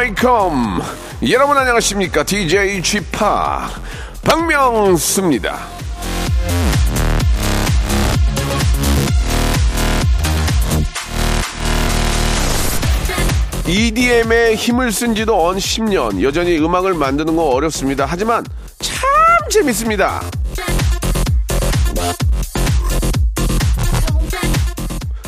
Welcome. 여러분 안녕하십니까? DJ 쥐팍 박명수입니다. EDM에 힘을 쓴 지도 어언 10년. 여전히 음악을 만드는 거 어렵습니다. 하지만 참 재밌습니다.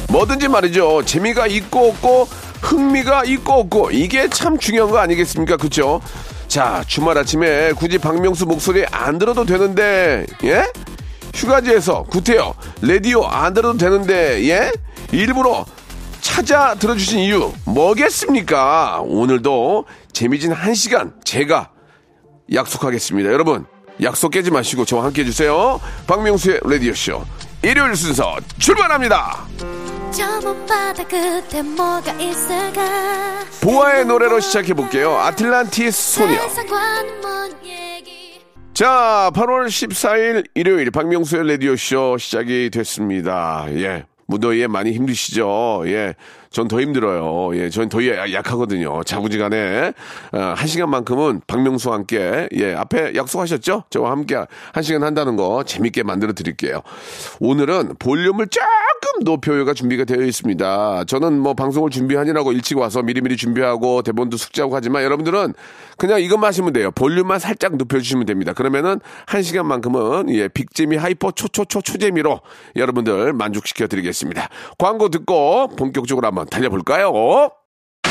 뭐든지 말이죠. 재미가 있고 없고 흥미가 있고 없고 이게 참 중요한 거 아니겠습니까? 그쵸? 자, 주말 아침에 굳이 박명수 목소리 안 들어도 되는데, 예? 휴가지에서 구태여 라디오 안 들어도 되는데, 예? 일부러 찾아 들어주신 이유 뭐겠습니까? 오늘도 재미진 한 시간 제가 약속하겠습니다. 여러분, 약속 깨지 마시고 저와 함께 해주세요. 박명수의 라디오쇼. 일요일 순서 출발합니다. 보아의 노래로 시작해 볼게요. 아틀란티스 소녀. 자, 8월 14일 일요일 박명수의 라디오 쇼 시작이 됐습니다. 예. 무더위에 많이 힘드시죠? 예. 전 더 힘들어요. 예. 전 더위에 약- 약하거든요. 자부지간에. 어, 한 시간만큼은 박명수와 함께, 예. 앞에 약속하셨죠? 저와 함께 한 시간 한다는 거 재밌게 만들어 드릴게요. 오늘은 볼륨을 조금 높여요가 준비가 되어 있습니다. 저는 뭐 방송을 준비하느라고 일찍 와서 미리미리 준비하고 대본도 숙지하고 하지만 여러분들은 그냥 이것만 하시면 돼요. 볼륨만 살짝 높여주시면 됩니다. 그러면은 한 시간만큼은 예, big재미 hyper 초초초 초재미로 여러분들 만족시켜 드리겠습니다. 광고 듣고 본격적으로 한번 달려볼까요?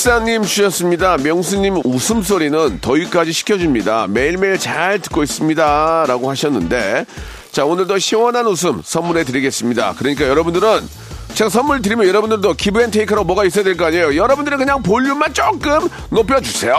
구구육사님 주셨습니다. 명수님 웃음소리는 더위까지 식혀줍니다. 매일매일 잘 듣고 있습니다. 라고 하셨는데, 자, 오늘도 시원한 웃음 선물해 드리겠습니다. 그러니까 여러분들은 제가 선물 드리면 여러분들도 give and take로 뭐가 있어야 될 거 아니에요. 여러분들은 그냥 볼륨만 조금 높여주세요.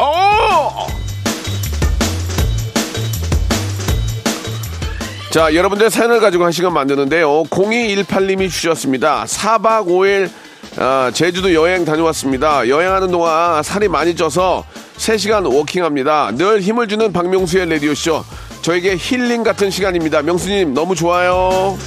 자, 여러분들 사연을 가지고 한 시간 만드는데요. 0218님이 주셨습니다. 4박 5일 아, 제주도 여행 다녀왔습니다. 여행하는 동안 살이 많이 쪄서 3시간 워킹합니다. 늘 힘을 주는 박명수의 라디오쇼. 저에게 힐링 같은 시간입니다. 명수님 너무 좋아요.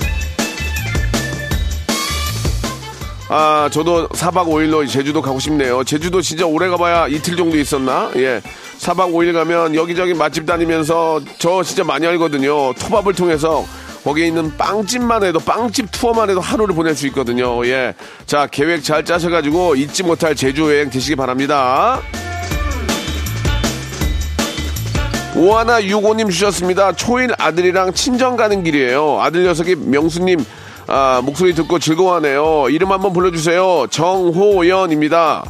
아, 저도 4박 5일로 제주도 가고 싶네요. 제주도 진짜 오래 가봐야 이틀 정도 있었나? 예. 4박 5일 가면 여기저기 맛집 다니면서 저 진짜 많이 알거든요. 토밥을 통해서 거기에 있는 빵집만 해도 빵집 투어만 해도 하루를 보낼 수 있거든요. 예. 자, 계획 잘 짜셔가지고 잊지 못할 제주 여행 되시기 바랍니다. 오하나 유고님 주셨습니다. 초일 아들이랑 친정 가는 길이에요. 아들 녀석이 명수님 아, 목소리 듣고 즐거워하네요. 이름 한번 불러주세요. 정호연입니다.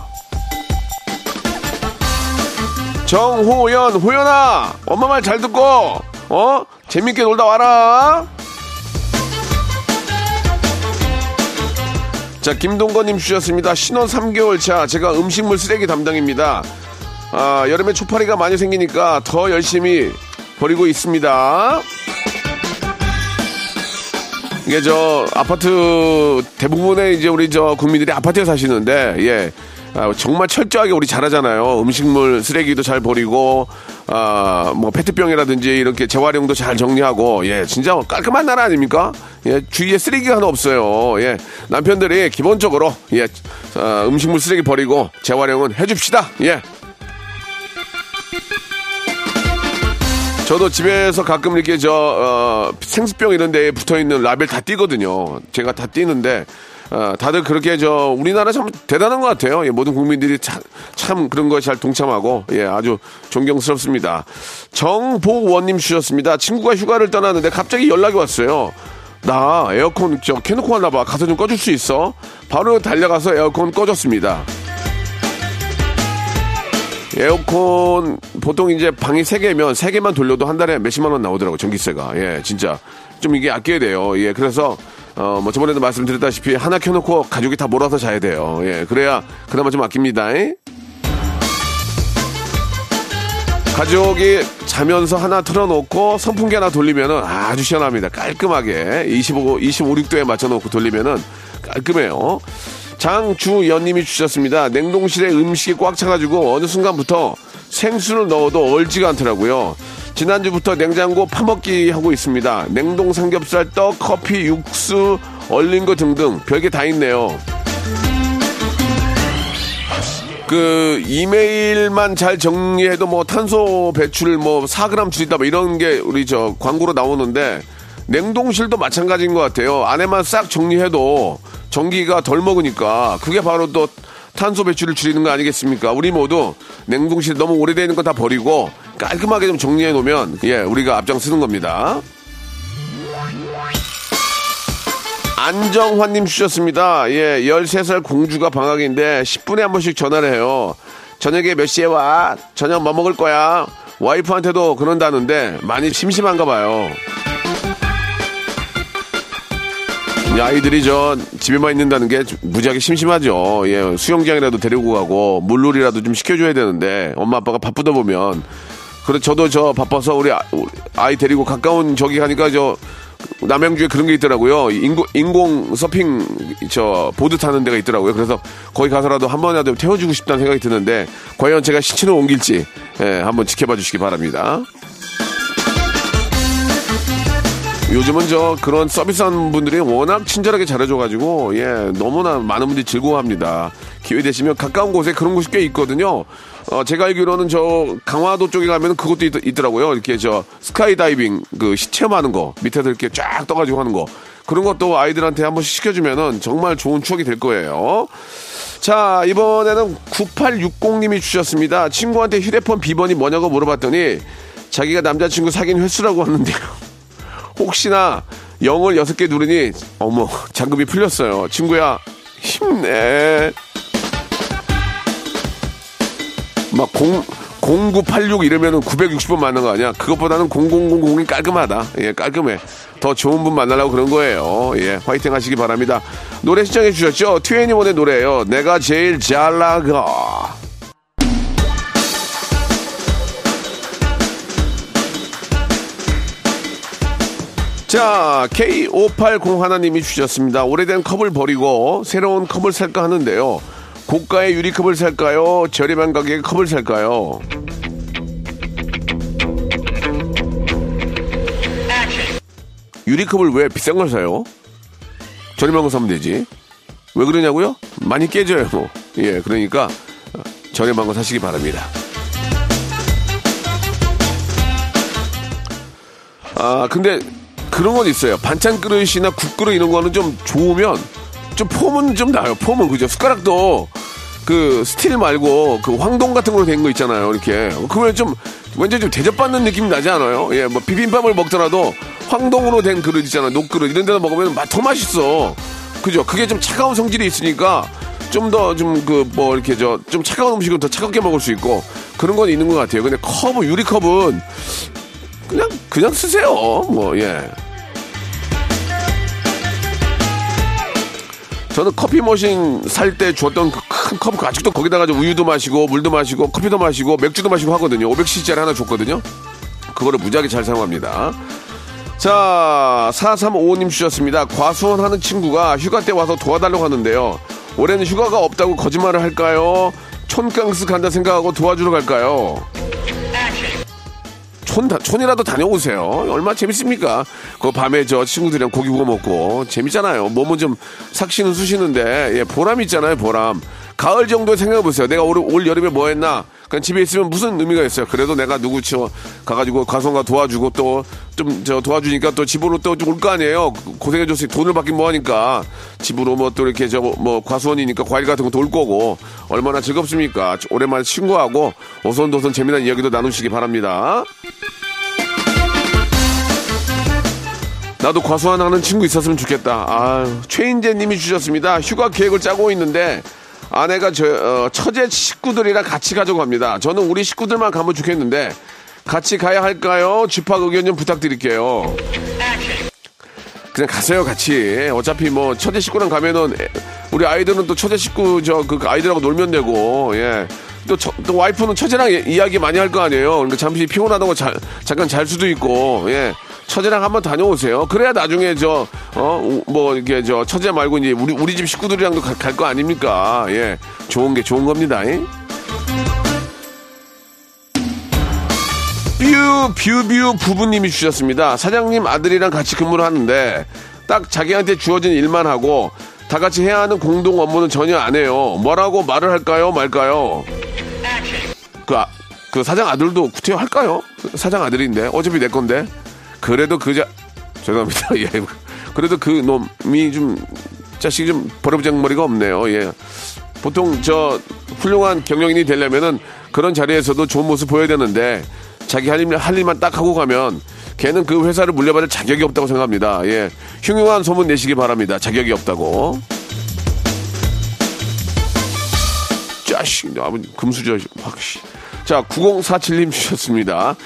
정호연, 호연아, 엄마 말 잘 듣고, 어? 재밌게 놀다 와라. 자, 김동건님 주셨습니다. 신혼 3개월 차, 제가 음식물 쓰레기 담당입니다. 아, 여름에 초파리가 많이 생기니까 더 열심히 버리고 있습니다. 이게 저 아파트 대부분의 이제 우리 저 국민들이 아파트에 사시는데 예. 아, 정말 철저하게 우리 잘하잖아요. 음식물 쓰레기도 잘 버리고 아, 뭐 페트병이라든지 이렇게 재활용도 잘 정리하고 예, 진짜 깔끔한 나라 아닙니까? 예, 주위에 쓰레기가 하나 없어요. 예. 남편들이 기본적으로 예, 아, 음식물 쓰레기 버리고 재활용은 해 줍시다. 예. 저도 집에서 가끔 이렇게 저 어, 생수병 이런 데에 붙어 있는 라벨 다 띄거든요. 제가 다 띄는데 아, 다들 그렇게 저 우리나라 참 대단한 것 같아요. 예, 모든 국민들이 참, 참 그런 거에 잘 동참하고 예, 아주 존경스럽습니다. 정복원님 주셨습니다. 친구가 휴가를 떠났는데 갑자기 연락이 왔어요. 나 에어컨 저 켜놓고 왔나 봐. 가서 좀 꺼줄 수 있어? 바로 달려가서 에어컨 꺼줬습니다. 에어컨 보통 이제 방이 세 개면 세 개만 돌려도 한 달에 몇십만 원 나오더라고 전기세가 예 진짜 좀 이게 아껴야 돼요 예 그래서 어 뭐 저번에도 말씀드렸다시피 하나 켜놓고 가족이 다 몰아서 자야 돼요 예 그래야 그나마 좀 아낍니다 예? 가족이 자면서 하나 틀어놓고 선풍기 하나 돌리면은 아주 시원합니다 깔끔하게 25 25, 6도에 맞춰놓고 돌리면은 깔끔해요. 장주연님이 주셨습니다. 냉동실에 음식이 꽉 차가지고 어느 순간부터 생수를 넣어도 얼지가 않더라고요. 지난주부터 냉장고 파먹기 하고 있습니다. 냉동 삼겹살, 떡, 커피, 육수, 얼린 거 등등 별게 다 있네요. 그 이메일만 잘 정리해도 뭐 탄소 배출 뭐 4g 줄이다 뭐 이런 게 우리 저 광고로 나오는데 냉동실도 마찬가지인 것 같아요. 안에만 싹 정리해도 전기가 덜 먹으니까 그게 바로 또 탄소 배출을 줄이는 거 아니겠습니까? 우리 모두 냉동실 너무 오래되는 거 다 버리고 깔끔하게 좀 정리해 놓으면 예 우리가 앞장서는 겁니다. 안정환님 주셨습니다. 예, 13살 공주가 방학인데 10분에 한 번씩 전화를 해요. 저녁에 몇 시에 와? 저녁 뭐 먹을 거야? 와이프한테도 그런다는데 많이 심심한가 봐요. 이 아이들이 저 집에만 있는다는 게 무지하게 심심하죠. 예, 수영장이라도 데리고 가고 물놀이라도 좀 시켜줘야 되는데 엄마 아빠가 바쁘다 보면 그래 저도 저 바빠서 우리 아- 우리 아이 데리고 가까운 저기 가니까 저 남양주에 그런 게 있더라고요. 인공, 인공 서핑 저 보드 타는 데가 있더라고요. 그래서 거기 가서라도 한 번이라도 태워주고 싶다는 생각이 드는데 과연 제가 시치는 옮길지 예, 한번 지켜봐 주시기 바랍니다. 요즘은 저 그런 서비스하는 분들이 워낙 친절하게 잘해줘가지고 예 너무나 많은 분들이 즐거워합니다. 기회 되시면 가까운 곳에 그런 곳이 꽤 있거든요. 어 제가 알기로는 저 강화도 쪽에 가면 그것도 있, 더라고요 이렇게 저 스카이 다이빙 그 시- 체험하는 거 밑에서 이렇게 쫙 떠가지고 하는 거 그런 것도 아이들한테 한 번씩 시켜주면은 정말 좋은 추억이 될 거예요. 자, 이번에는 9860님이 주셨습니다. 친구한테 휴대폰 비번이 뭐냐고 물어봤더니 자기가 남자친구 사귄 횟수라고 하는데요. 혹시나 0을 6개 누르니 어머, 잔금이 풀렸어요. 친구야, 힘내. 막 0, 0986 이러면은 960번 만난 거 아니야? 그것보다는 0000이 깔끔하다. 예, 깔끔해. 더 좋은 분 만나려고 그런 거예요. 예, 화이팅 하시기 바랍니다. 노래 시청해 주셨죠? 트웬티원의 노래예요. 내가 제일 잘 나가. 자, K580 하나님이 주셨습니다. 오래된 컵을 버리고 새로운 컵을 살까 하는데요. 고가의 유리컵을 살까요? 저렴한 가격의 컵을 살까요? 유리컵을 왜 비싼 걸 사요? 저렴한 거 사면 되지. 왜 그러냐고요? 많이 깨져요. 예, 그러니까 어, 저렴한 거 사시기 바랍니다. 아, 근데 그런 건 있어요. 반찬 그릇이나 국 그릇 이런 거는 좀 좋으면 좀 폼은 좀 나요. 폼은 그죠. 숟가락도 그 스틸 말고 그 황동 같은 걸로 된 거 있잖아요. 이렇게. 그러면 좀 완전 좀 대접받는 느낌이 나지 않아요? 예, 뭐 비빔밥을 먹더라도 황동으로 된 그릇 있잖아요. 녹그릇 이런 데서 먹으면 맛 더 맛있어. 그죠? 그게 좀 차가운 성질이 있으니까 좀 더 좀 그 뭐 이렇게 저 좀 차가운 음식은 더 차갑게 먹을 수 있고 그런 건 있는 것 같아요. 근데 컵은 유리컵은 그냥 그냥 쓰세요. 뭐 예. 저는 커피 머신 살 때 줬던 그 큰 컵 아직도 거기다가 좀 우유도 마시고 물도 마시고 커피도 마시고 맥주도 마시고 하거든요. 500cc짜리 하나 줬거든요. 그거를 무지하게 잘 사용합니다. 자, 4355님 주셨습니다. 과수원 하는 친구가 휴가 때 와서 도와달라고 하는데요. 올해는 휴가가 없다고 거짓말을 할까요? 촌강스 간다 생각하고 도와주러 갈까요? 촌, 다- 촌이라도 다녀오세요. 얼마나 재밌습니까? 그 밤에 저 친구들이랑 고기 구워 먹고 재밌잖아요. 몸은 좀 삭시는 쑤시는데 예, 보람 있잖아요. 보람. 가을 정도 생각해 보세요. 내가 올, 올 여름에 뭐 했나? 그냥 집에 있으면 무슨 의미가 있어요. 그래도 내가 누구 쳐 가가지고 가성가 도와주고 또 좀 저 도와주니까 또 집으로 또 올 거 아니에요. 고생해줬으니 돈을 받긴 뭐 하니까 집으로 뭐 또 이렇게 저 뭐 과수원이니까 과일 같은 올 거고 얼마나 즐겁습니까? 오랜만에 친구하고 오손도손 재미난 이야기도 나누시기 바랍니다. 나도 과수원 하는 친구 있었으면 좋겠다. 아, 최인재 님이 주셨습니다. 휴가 계획을 짜고 있는데 아내가 저 어, 처제 식구들이랑 같이 가자고 합니다. 저는 우리 식구들만 가면 좋겠는데 같이 가야 할까요? 집합 의견 좀 부탁드릴게요. 그냥 가세요 같이. 어차피 뭐 처제 식구랑 가면은 애- 우리 아이들은 또 처제 식구 저 그 아이들하고 놀면 되고 예. 또, 처- 또 와이프는 처제랑 이- 이야기 많이 할 거 아니에요. 그러니까 잠시 피곤하다고 자- 잠깐 잘 수도 있고 예. 처제랑 한번 다녀오세요. 그래야 나중에 저 어 뭐 이렇게 저 처제 말고 이제 우리 우리 집 식구들이랑도 갈 거 아닙니까? 예. 좋은 게 좋은 겁니다. 예? 뷰, 뷰뷰 부부님이 주셨습니다. 사장님 아들이랑 같이 근무를 하는데 딱 자기한테 주어진 일만 하고 다 같이 해야 하는 공동 업무는 전혀 안 해요. 뭐라고 말을 할까요? 말까요? 그, 아- 그 사장 아들도 구태여 할까요? 사장 아들인데. 어차피 내 건데. 그래도 그 자, 죄송합니다. 예. 그래도 그 놈이 좀, 자식이 좀 버려부장머리가 없네요. 예. 보통 저 훌륭한 경영인이 되려면은 그런 자리에서도 좋은 모습 보여야 되는데 자기 할, 일, 할 일만 딱 하고 가면 걔는 그 회사를 물려받을 자격이 없다고 생각합니다. 예. 흉흉한 소문 내시기 바랍니다. 자격이 없다고. 짜식, 아버지, 금수저, 확, 씨. 자, 9047님 주셨습니다.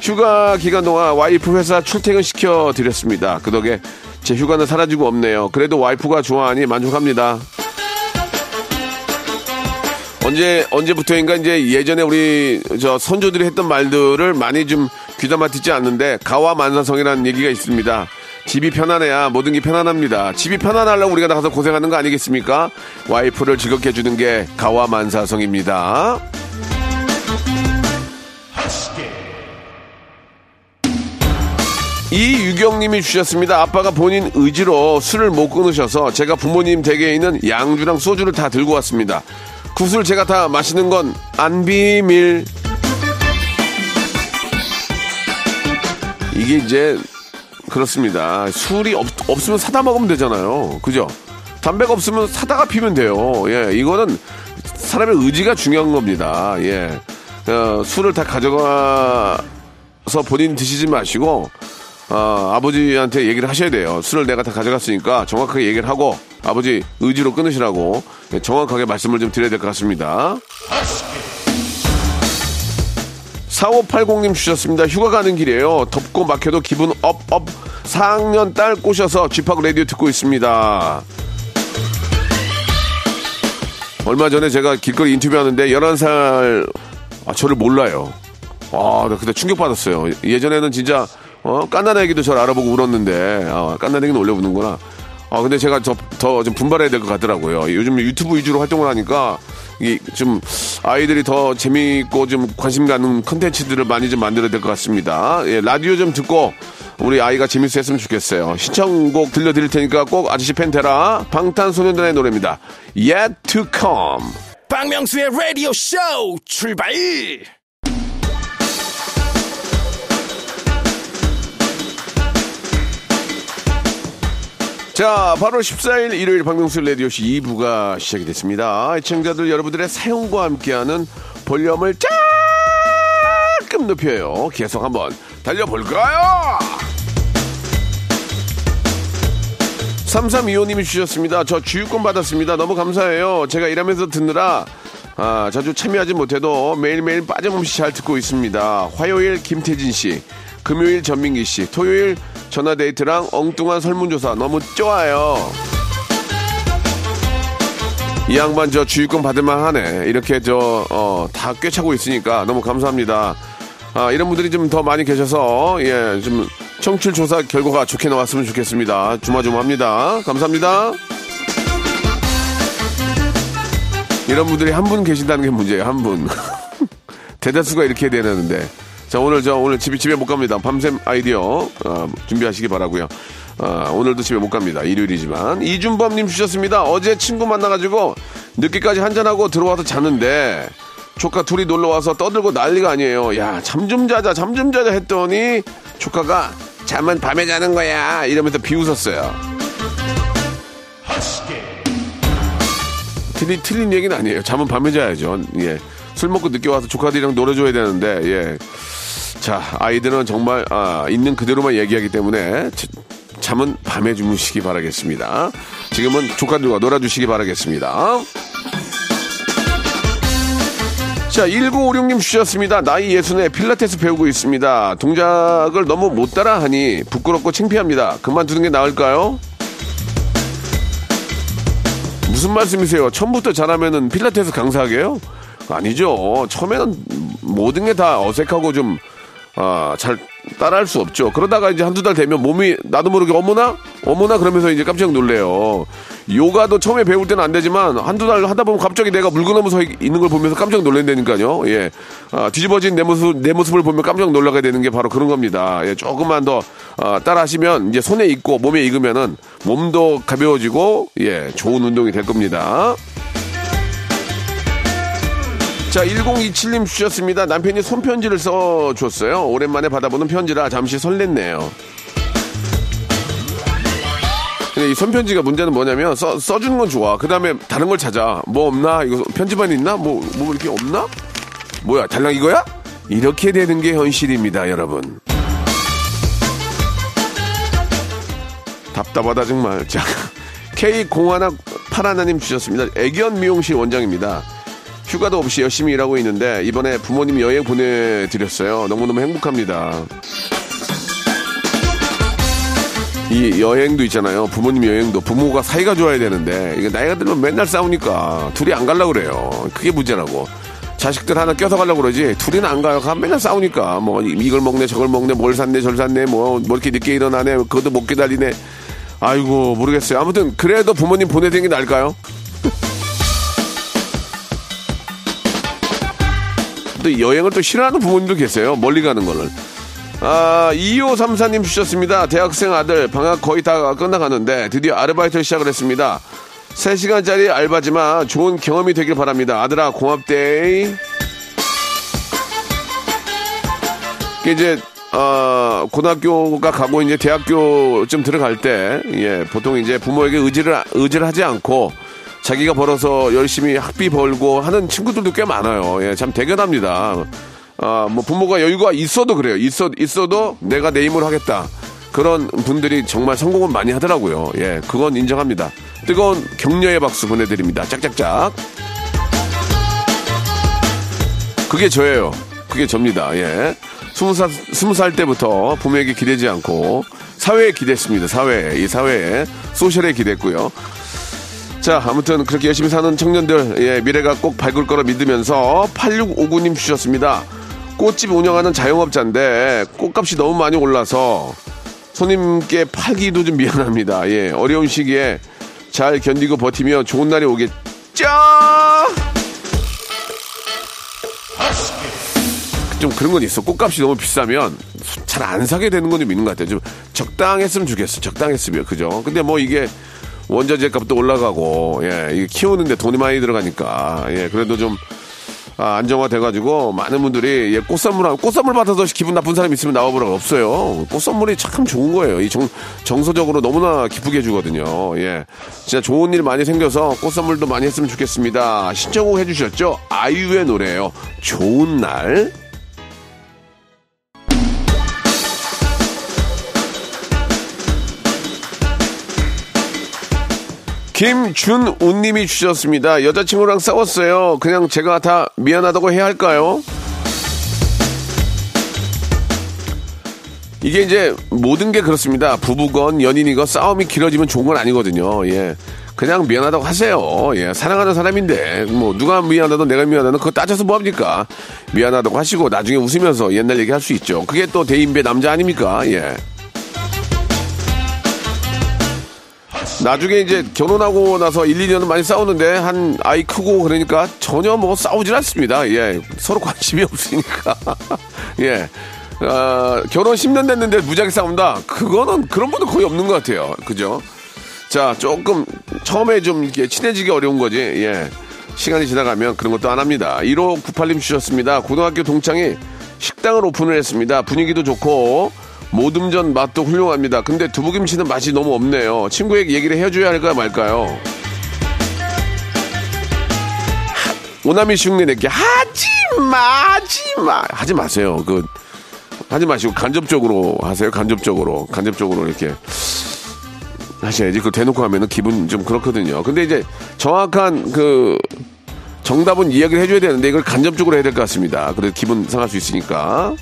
휴가 기간 동안 와이프 회사 출퇴근 시켜드렸습니다. 그 덕에 제 휴가는 사라지고 없네요. 그래도 와이프가 좋아하니 만족합니다. 언제 언제부터인가 이제 예전에 우리 저 선조들이 했던 말들을 많이 좀 귀담아 듣지 않는데 가와 만사성이라는 얘기가 있습니다. 집이 편안해야 모든 게 편안합니다. 집이 편안하려고 우리가 나가서 고생하는 거 아니겠습니까? 와이프를 즐겁게 해주는 게 가와 만사성입니다. 이유경님이 주셨습니다. 아빠가 본인 의지로 술을 못 끊으셔서 제가 부모님 댁에 있는 양주랑 소주를 다 들고 왔습니다. 굿을 제가 다 마시는 건 안 비밀. 이게 이제 그렇습니다. 술이 없, 없으면 사다 먹으면 되잖아요. 그죠? 담배가 없으면 사다가 피면 돼요. 예, 이거는 사람의 의지가 중요한 겁니다. 예. 어, 술을 다 가져가서 본인 드시지 마시고 어, 아버지한테 얘기를 하셔야 돼요. 술을 내가 다 가져갔으니까 정확하게 얘기를 하고 아버지 의지로 끊으시라고 예, 정확하게 말씀을 좀 드려야 될 것 같습니다. 4580님 주셨습니다. 휴가 가는 길이에요. 덥고 막혀도 기분 up, up. 4학년 딸 꼬셔서 쥐팍 라디오 듣고 있습니다. 얼마 전에 제가 길거리 인터뷰하는데 11살, 아, 저를 몰라요. 아, 나 그때 충격받았어요. 예전에는 진짜, 어, 깐난애기도 저를 알아보고 울었는데, 아, 깐난애기는 원래 우는구나. 아, 근데 제가 더, 더 좀 분발해야 될 것 같더라고요. 요즘 유튜브 위주로 활동을 하니까, 이 좀 아이들이 더 재미있고 좀 관심 가는 컨텐츠들을 많이 좀 만들어야 될 것 같습니다. 예, 라디오 좀 듣고 우리 아이가 재밌어 했으면 좋겠어요. 신청곡 들려드릴 테니까 꼭 아저씨 팬 되라. 방탄소년단의 노래입니다. Yet to come. 박명수의 라디오 쇼 출발 자, 바로 14일 일요일 박명수 라디오쇼 2부가 시작이 됐습니다. 애청자들 여러분들의 사용과 함께하는 볼륨을 조금 높여요. 계속 한번 달려볼까요? 3325님이 주셨습니다. 저 주유권 받았습니다. 너무 감사해요. 제가 일하면서 듣느라 아, 자주 참여하지 못해도 매일매일 빠짐없이 잘 듣고 있습니다. 화요일 김태진 씨, 금요일 전민기 씨, 토요일 전화데이트랑 엉뚱한 설문조사 너무 좋아요. 이 양반 저 주유권 받을만 하네. 이렇게 저, 어, 다 꿰차고 있으니까 너무 감사합니다. 아, 이런 분들이 좀 더 많이 계셔서, 예, 좀 청취율 조사 결과가 좋게 나왔으면 좋겠습니다. 주마주마합니다. 감사합니다. 이런 분들이 한 분 계신다는 게 문제예요, 한 분. 대다수가 이렇게 되는데. 자, 오늘 저 오늘 집에, 집에 못 갑니다. 밤샘 아이디어, 어, 준비하시기 바라고요 아, 오늘도 집에 못 갑니다. 일요일이지만. 이준범님 주셨습니다. 어제 친구 만나가지고 늦게까지 한잔하고 들어와서 자는데 조카 둘이 놀러 와서 떠들고 난리가 아니에요. 야, 잠 좀 자자, 잠 좀 자자 했더니 조카가 잠은 밤에 자는 거야. 이러면서 비웃었어요. 틀린, 틀린 얘기는 아니에요. 잠은 밤에 자야죠. 예. 술 먹고 늦게 와서 조카들이랑 놀아줘야 되는데, 예. 자, 아이들은 정말, 아, 있는 그대로만 얘기하기 때문에 자- 잠은 밤에 주무시기 바라겠습니다. 지금은 조카들과 놀아주시기 바라겠습니다. 자, 1956님 주셨습니다. 나이 예순에 필라테스 배우고 있습니다. 동작을 너무 못 따라 하니 부끄럽고 창피합니다. 그만두는 게 나을까요? 무슨 말씀이세요? 처음부터 잘하면은 필라테스 강사하게요? 아니죠. 처음에는 모든 게 다 어색하고 좀, 아, 잘 따라할 수 없죠. 그러다가 이제 한두 달 되면 몸이 나도 모르게 어머나? 어머나? 그러면서 이제 깜짝 놀래요. 요가도 처음에 배울 때는 안 되지만 한두 달 하다 보면 갑자기 내가 물구나무 서 있는 걸 보면서 깜짝 놀란다니까요. 예. 아, 뒤집어진 내 모습, 내 모습을 보면 깜짝 놀라게 되는 게 바로 그런 겁니다. 예, 조금만 더, 아, 따라 하시면 이제 손에 익고 몸에 익으면은 몸도 가벼워지고, 예, 좋은 운동이 될 겁니다. 자, 1027님 주셨습니다. 남편이 손편지를 써줬어요. 오랜만에 받아보는 편지라 잠시 설렜네요. 근데 이 손편지가 문제는 뭐냐면 써, 써주는 건 좋아. 그 다음에 다른 걸 찾아. 뭐 없나? 이거 편지만 있나? 뭐, 뭐 이렇게 없나? 뭐야, 달랑 이거야? 이렇게 되는 게 현실입니다, 여러분. 답답하다, 정말. 자, K0181님 주셨습니다. 애견 미용실 원장입니다. 휴가도 없이 열심히 일하고 있는데 이번에 부모님 여행 보내드렸어요. 너무너무 행복합니다. 이 여행도 있잖아요. 부모님 여행도 부모가 사이가 좋아야 되는데 이게 나이가 들면 맨날 싸우니까 둘이 안 갈라 그래요. 그게 문제라고. 자식들 하나 껴서 가려고 그러지 둘이는 안 가요. 가 맨날 싸우니까 뭐 이걸 먹네 저걸 먹네 뭘 샀네 저걸 샀네 뭐, 뭐 이렇게 늦게 일어나네 그것도 못 기다리네. 아이고 모르겠어요. 아무튼 그래도 부모님 보내드리는 게 나을까요? 또 여행을 또 싫어하는 부모님도 계세요. 멀리 가는 거를. 아, 2534님 주셨습니다. 대학생 아들 방학 거의 다 끝나가는데 드디어 아르바이트를 시작을 했습니다. 3시간짜리 알바지만 좋은 경험이 되길 바랍니다. 아들아, 고맙대. 이게 이제, 어, 고등학교가 가고 이제 대학교쯤 들어갈 때, 예, 보통 이제 부모에게 의지를, 의지를 하지 않고 자기가 벌어서 열심히 학비 벌고 하는 친구들도 꽤 많아요. 예, 참 대견합니다. 아, 뭐 부모가 여유가 있어도 그래요. 있어, 있어도 내가 내 힘으로 하겠다. 그런 분들이 정말 성공은 많이 하더라고요. 예, 그건 인정합니다. 뜨거운 격려의 박수 보내드립니다. 짝짝짝. 그게 저예요. 그게 접니다. 예. 스무 살, 스무 살 때부터 부모에게 기대지 않고 사회에 기댔습니다. 사회에. 이 사회에. 소셜에 기댔고요. 자, 아무튼 그렇게 열심히 사는 청년들, 예, 미래가 꼭 밝을 거라 믿으면서 8659님 주셨습니다. 꽃집 운영하는 자영업자인데 꽃값이 너무 많이 올라서 손님께 팔기도 좀 미안합니다. 예, 어려운 시기에 잘 견디고 버티며 좋은 날이 오겠죠? 좀 그런 건 있어. 꽃값이 너무 비싸면 잘 안 사게 되는 건 좀 있는 것 같아요. 좀 적당했으면 좋겠어. 적당했으면. 그죠? 근데 뭐 이게 원자재 값도 올라가고, 예, 키우는데 돈이 많이 들어가니까, 예, 그래도 좀, 아, 안정화돼가지고 많은 분들이 예, 꽃선물 꽃선물 받아서 기분 나쁜 사람 있으면 나와보라고 없어요. 꽃선물이 참 좋은 거예요. 이 정, 정서적으로 너무나 기쁘게 해주거든요. 예, 진짜 좋은 일 많이 생겨서 꽃선물도 많이 했으면 좋겠습니다. 신청곡 해주셨죠? 아이유의 노래예요. 좋은 날. 김준우님이 주셨습니다. 여자친구랑 싸웠어요. 그냥 제가 다 미안하다고 해야 할까요? 이게 이제 모든 게 그렇습니다. 부부건 연인이건 싸움이 길어지면 좋은 건 아니거든요. 예. 그냥 미안하다고 하세요. 예. 사랑하는 사람인데, 뭐, 누가 미안하다도 내가 미안하다도 그거 따져서 뭐합니까? 미안하다고 하시고 나중에 웃으면서 옛날 얘기 할 수 있죠. 그게 또 대인배 남자 아닙니까? 예. 나중에 이제 결혼하고 나서 1, 2년은 많이 싸우는데 한 아이 크고 그러니까 전혀 뭐 싸우질 않습니다. 예. 서로 관심이 없으니까. 예. 아, 결혼 10년 됐는데 무지하게 싸운다? 그거는 그런 분도 거의 없는 것 같아요. 그죠? 자, 조금 처음에 좀 이렇게 친해지기 어려운 거지. 예. 시간이 지나가면 그런 것도 안 합니다. 1호 98님 주셨습니다. 고등학교 동창이 식당을 오픈을 했습니다. 분위기도 좋고 모듬전 맛도 훌륭합니다. 근데 두부김치는 맛이 너무 없네요. 친구에게 얘기를 해줘야 할까 말까요? 오나미 슝리네께 하지 마 하지 마 하지 마세요. 그 하지 마시고 간접적으로 하세요. 간접적으로 간접적으로 이렇게 하셔야지. 그 대놓고 하면은 기분 좀 그렇거든요. 근데 이제 정확한 그 정답은 이야기를 해줘야 되는데 이걸 간접적으로 해야 될 것 같습니다. 그래서 기분 상할 수 있으니까.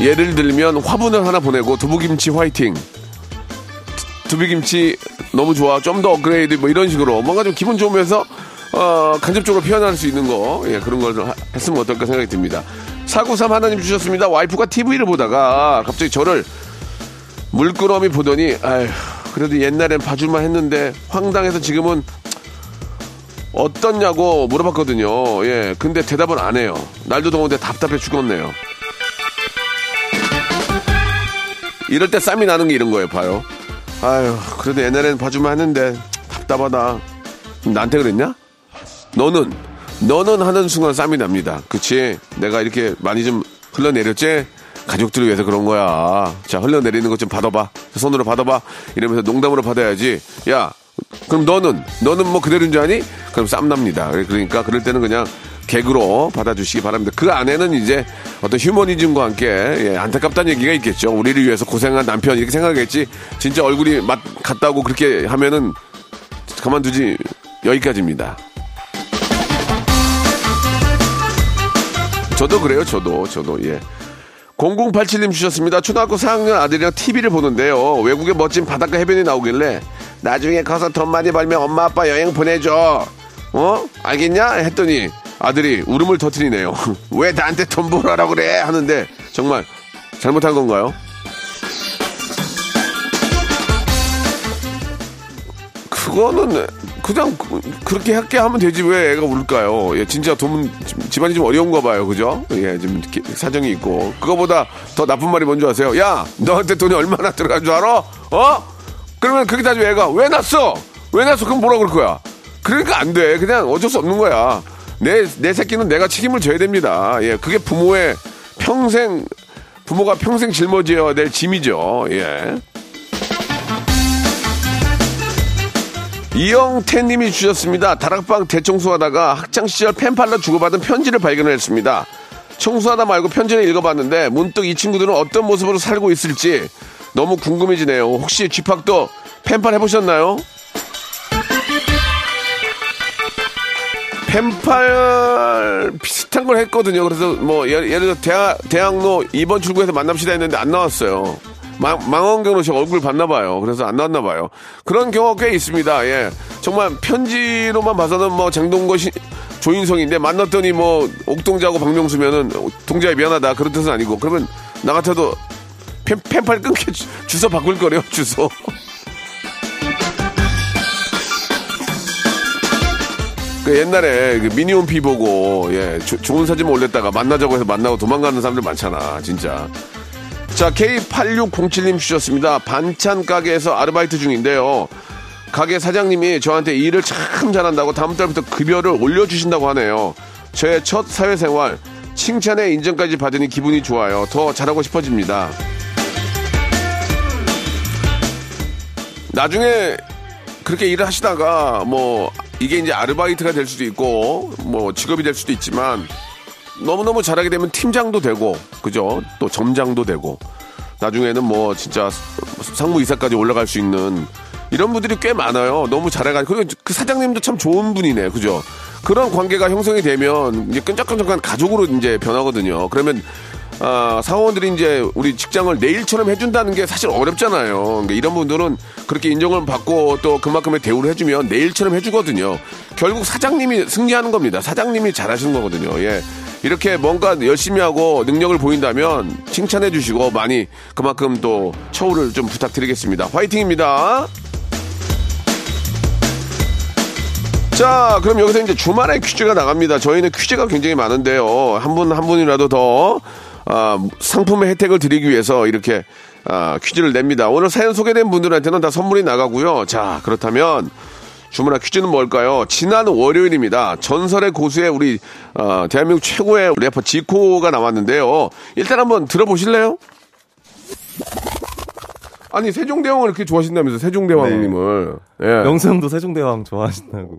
예를 들면 화분을 하나 보내고 두부김치 화이팅. 두부김치 너무 좋아. 좀 더 업그레이드 뭐 이런 식으로 뭔가 좀 기분 좋으면서 어, 간접적으로 표현할 수 있는 거. 예, 그런 걸좀 했으면 어떨까 생각이 듭니다. 493 하나님 주셨습니다. 와이프가 TV를 보다가 갑자기 저를 물끄러미 보더니 아휴 그래도 옛날엔 봐줄만 했는데 황당해서 지금은 어떻냐고 물어봤거든요. 예, 근데 대답은 안 해요. 날도 더운데 답답해 죽었네요. 이럴 때 쌈이 나는 게 이런 거예요. 봐요. 아휴 그래도 옛날엔 봐줄만 했는데 답답하다. 나한테 그랬냐? 너는 너는 하는 순간 쌈이 납니다. 그치? 내가 이렇게 많이 좀 흘러내렸지? 가족들을 위해서 그런 거야. 자, 흘러내리는 것 좀 받아봐. 손으로 받아봐. 이러면서 농담으로 받아야지. 야, 그럼 너는, 너는 뭐 그대로인 줄 아니? 그럼 쌈 납니다. 그러니까 그럴 때는 그냥 개그로 받아주시기 바랍니다. 그 안에는 이제 어떤 휴머니즘과 함께 예, 안타깝다는 얘기가 있겠죠. 우리를 위해서 고생한 남편 이렇게 생각하겠지. 진짜 얼굴이 맛 같다고 그렇게 하면은 가만두지 여기까지입니다. 저도 그래요, 저도, 저도, 예. 0087님 주셨습니다. 초등학교 4학년 아들이랑 TV를 보는데요. 외국의 멋진 바닷가 해변이 나오길래 나중에 가서 돈 많이 벌면 엄마 아빠 여행 보내줘. 어? 알겠냐? 했더니 아들이 울음을 터트리네요. 왜 나한테 돈 벌어라고 그래? 하는데 정말 잘못한 건가요? 그거는 그냥 그- 그렇게 할게 하면 되지 왜 애가 울까요? 예, 진짜 돈 집안이 좀 어려운가 봐요, 그죠? 예, 좀 사정이 있고 그거보다 더 나쁜 말이 뭔지 아세요? 야, 너한테 돈이 얼마나 들어간 줄 알아? 어? 그러면 그렇게 따지면 애가 왜 났어? 왜 났어? 그럼 뭐라 그럴 거야? 그러니까 안 돼. 그냥 어쩔 수 없는 거야. 내, 내 새끼는 내가 책임을 져야 됩니다. 예, 그게 부모의 평생, 부모가 평생 짊어져야 될 짐이죠. 예. 이영태님이 주셨습니다. 다락방 대청소하다가 학창시절 펜팔로 주고받은 편지를 발견했습니다. 청소하다 말고 편지를 읽어봤는데 문득 이 친구들은 어떤 모습으로 살고 있을지 너무 궁금해지네요. 혹시 쥐팍도 펜팔 해보셨나요? 펜팔 비슷한 걸 했거든요. 그래서 뭐 예를, 예를 들어 대학, 대학로 2번 출구에서 만납시다 했는데 안 나왔어요. 망, 망원경으로 제 얼굴 봤나 봐요. 그래서 안 나왔나 봐요. 그런 경우가 꽤 있습니다. 예. 정말 편지로만 봐서는 뭐 장동건 시, 조인성인데 만났더니 뭐 옥동자하고 박명수면은 동자에 미안하다 그런 뜻은 아니고 그러면 나 같아도 펜, 펜팔 주- 주소 바꿀 거래요. 주소. 그 옛날에 그 미니홈피 보고 예 조- 좋은 사진만 올렸다가 만나자고 해서 만나고 도망가는 사람들 많잖아 진짜. 자 K8607님 주셨습니다. 반찬 가게에서 아르바이트 중인데요. 가게 사장님이 저한테 일을 참 잘한다고 다음 달부터 급여를 올려주신다고 하네요. 저의 첫 사회생활 칭찬의 인정까지 받으니 기분이 좋아요. 더 잘하고 싶어집니다. 나중에 그렇게 일을 하시다가 뭐 이게 이제 아르바이트가 될 수도 있고 뭐 직업이 될 수도 있지만 너무너무 잘하게 되면 팀장도 되고 그죠? 또 점장도 되고 나중에는 뭐 진짜 상무 이사까지 올라갈 수 있는 이런 분들이 꽤 많아요. 너무 잘해가지고. 그리고 그 사장님도 참 좋은 분이네 그죠? 그런 관계가 형성이 되면 이제 끈적끈적한 가족으로 이제 변하거든요. 그러면 아, 사원들이 이제 우리 직장을 내일처럼 해준다는 게 사실 어렵잖아요. 그러니까 이런 분들은 그렇게 인정을 받고 또 그만큼의 대우를 해주면 내일처럼 해주거든요. 결국 사장님이 승리하는 겁니다. 사장님이 잘하시는 거거든요. 예. 이렇게 뭔가 열심히 하고 능력을 보인다면 칭찬해 주시고 많이 그만큼 또 처우를 좀 부탁드리겠습니다. 화이팅입니다. 자, 그럼 여기서 이제 주말에 퀴즈가 나갑니다. 저희는 퀴즈가 굉장히 많은데요. 한 분, 한 분이라도 더, 아, 상품의 혜택을 드리기 위해서 이렇게, 아, 퀴즈를 냅니다. 오늘 사연 소개된 분들한테는 다 선물이 나가고요. 자, 그렇다면, 주문화 퀴즈는 뭘까요? 지난 월요일입니다. 전설의 고수의 우리, 어, 대한민국 최고의 래퍼 지코가 나왔는데요. 일단 한번 들어보실래요? 아니, 세종대왕을 이렇게 좋아하신다면서, 세종대왕님을. 예. 명수 형도 세종대왕 좋아하신다고.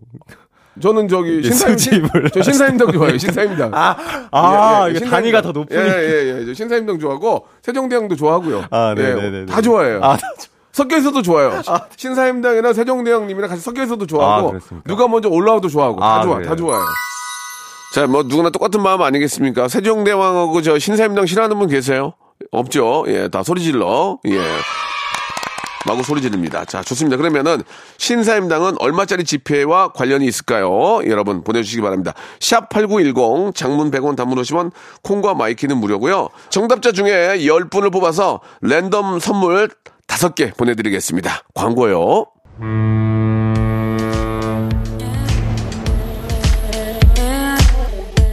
저는 저기 네, 신사임 수집을 저 신사임당 좋아해요. 신사임당. 아, 아, 예, 예, 신사임당. 단위가 더 높으니까. 예, 예, 예. 저 신사임당 좋아하고 세종대왕도 좋아하고요. 아, 예, 네네네. 다 좋아해요. 아, 다 좋- 섞여 있어도 좋아요. 신사임당이나 세종대왕님이랑 같이 섞여 있어도 좋아하고 아? 누가 먼저 올라와도 좋아하고 다 아, 좋아, 그래요? 다 좋아요. 자, 뭐 누구나 똑같은 마음 아니겠습니까? 세종대왕하고 저 신사임당 싫어하는 분 계세요? 없죠. 예, 다 소리 질러. 예. 마구 소리 지릅니다. 자, 좋습니다. 그러면은 신사임당은 얼마짜리 지폐와 관련이 있을까요? 여러분 보내주시기 바랍니다. 샵 8910 장문 100원 단문 50원 콩과 마이케이는 무료고요. 정답자 중에 10분을 뽑아서 랜덤 선물 5개 보내드리겠습니다. 광고요.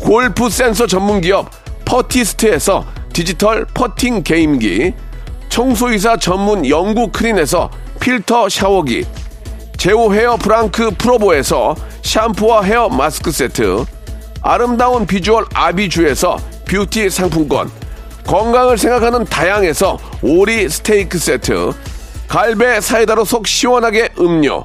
골프 센서 전문 기업 퍼티스트에서 디지털 퍼팅 게임기 청소이사 전문 영구 크린에서 필터 샤워기 제오 헤어 프랑크 프로보에서 샴푸와 헤어 마스크 세트 아름다운 비주얼 아비주에서 뷰티 상품권 건강을 생각하는 다향에서 오리 스테이크 세트 갈배 사이다로 속 시원하게 음료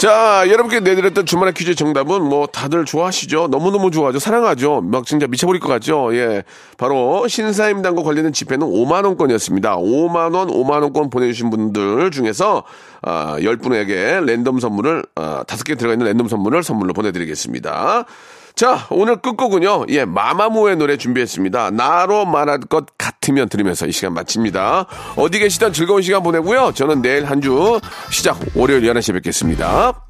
자, 여러분께 내드렸던 주말의 퀴즈 정답은 뭐 다들 좋아하시죠? 너무너무 좋아하죠? 사랑하죠? 막 진짜 미쳐버릴 것 같죠? 예. 바로 신사임당과 관련된 지폐는 5만원권이었습니다. 5만원, 5만원권 보내주신 분들 중에서, 아, 10분에게 랜덤 선물을, 아, 5개 들어가 있는 랜덤 선물을 선물로 보내드리겠습니다. 자, 오늘 끝곡은요, 예, 마마무의 노래 준비했습니다. 나로 말할 것 같으면 들으면서 이 시간 마칩니다. 어디 계시든 즐거운 시간 보내고요. 저는 내일 한 주 시작 월요일 11시에 뵙겠습니다.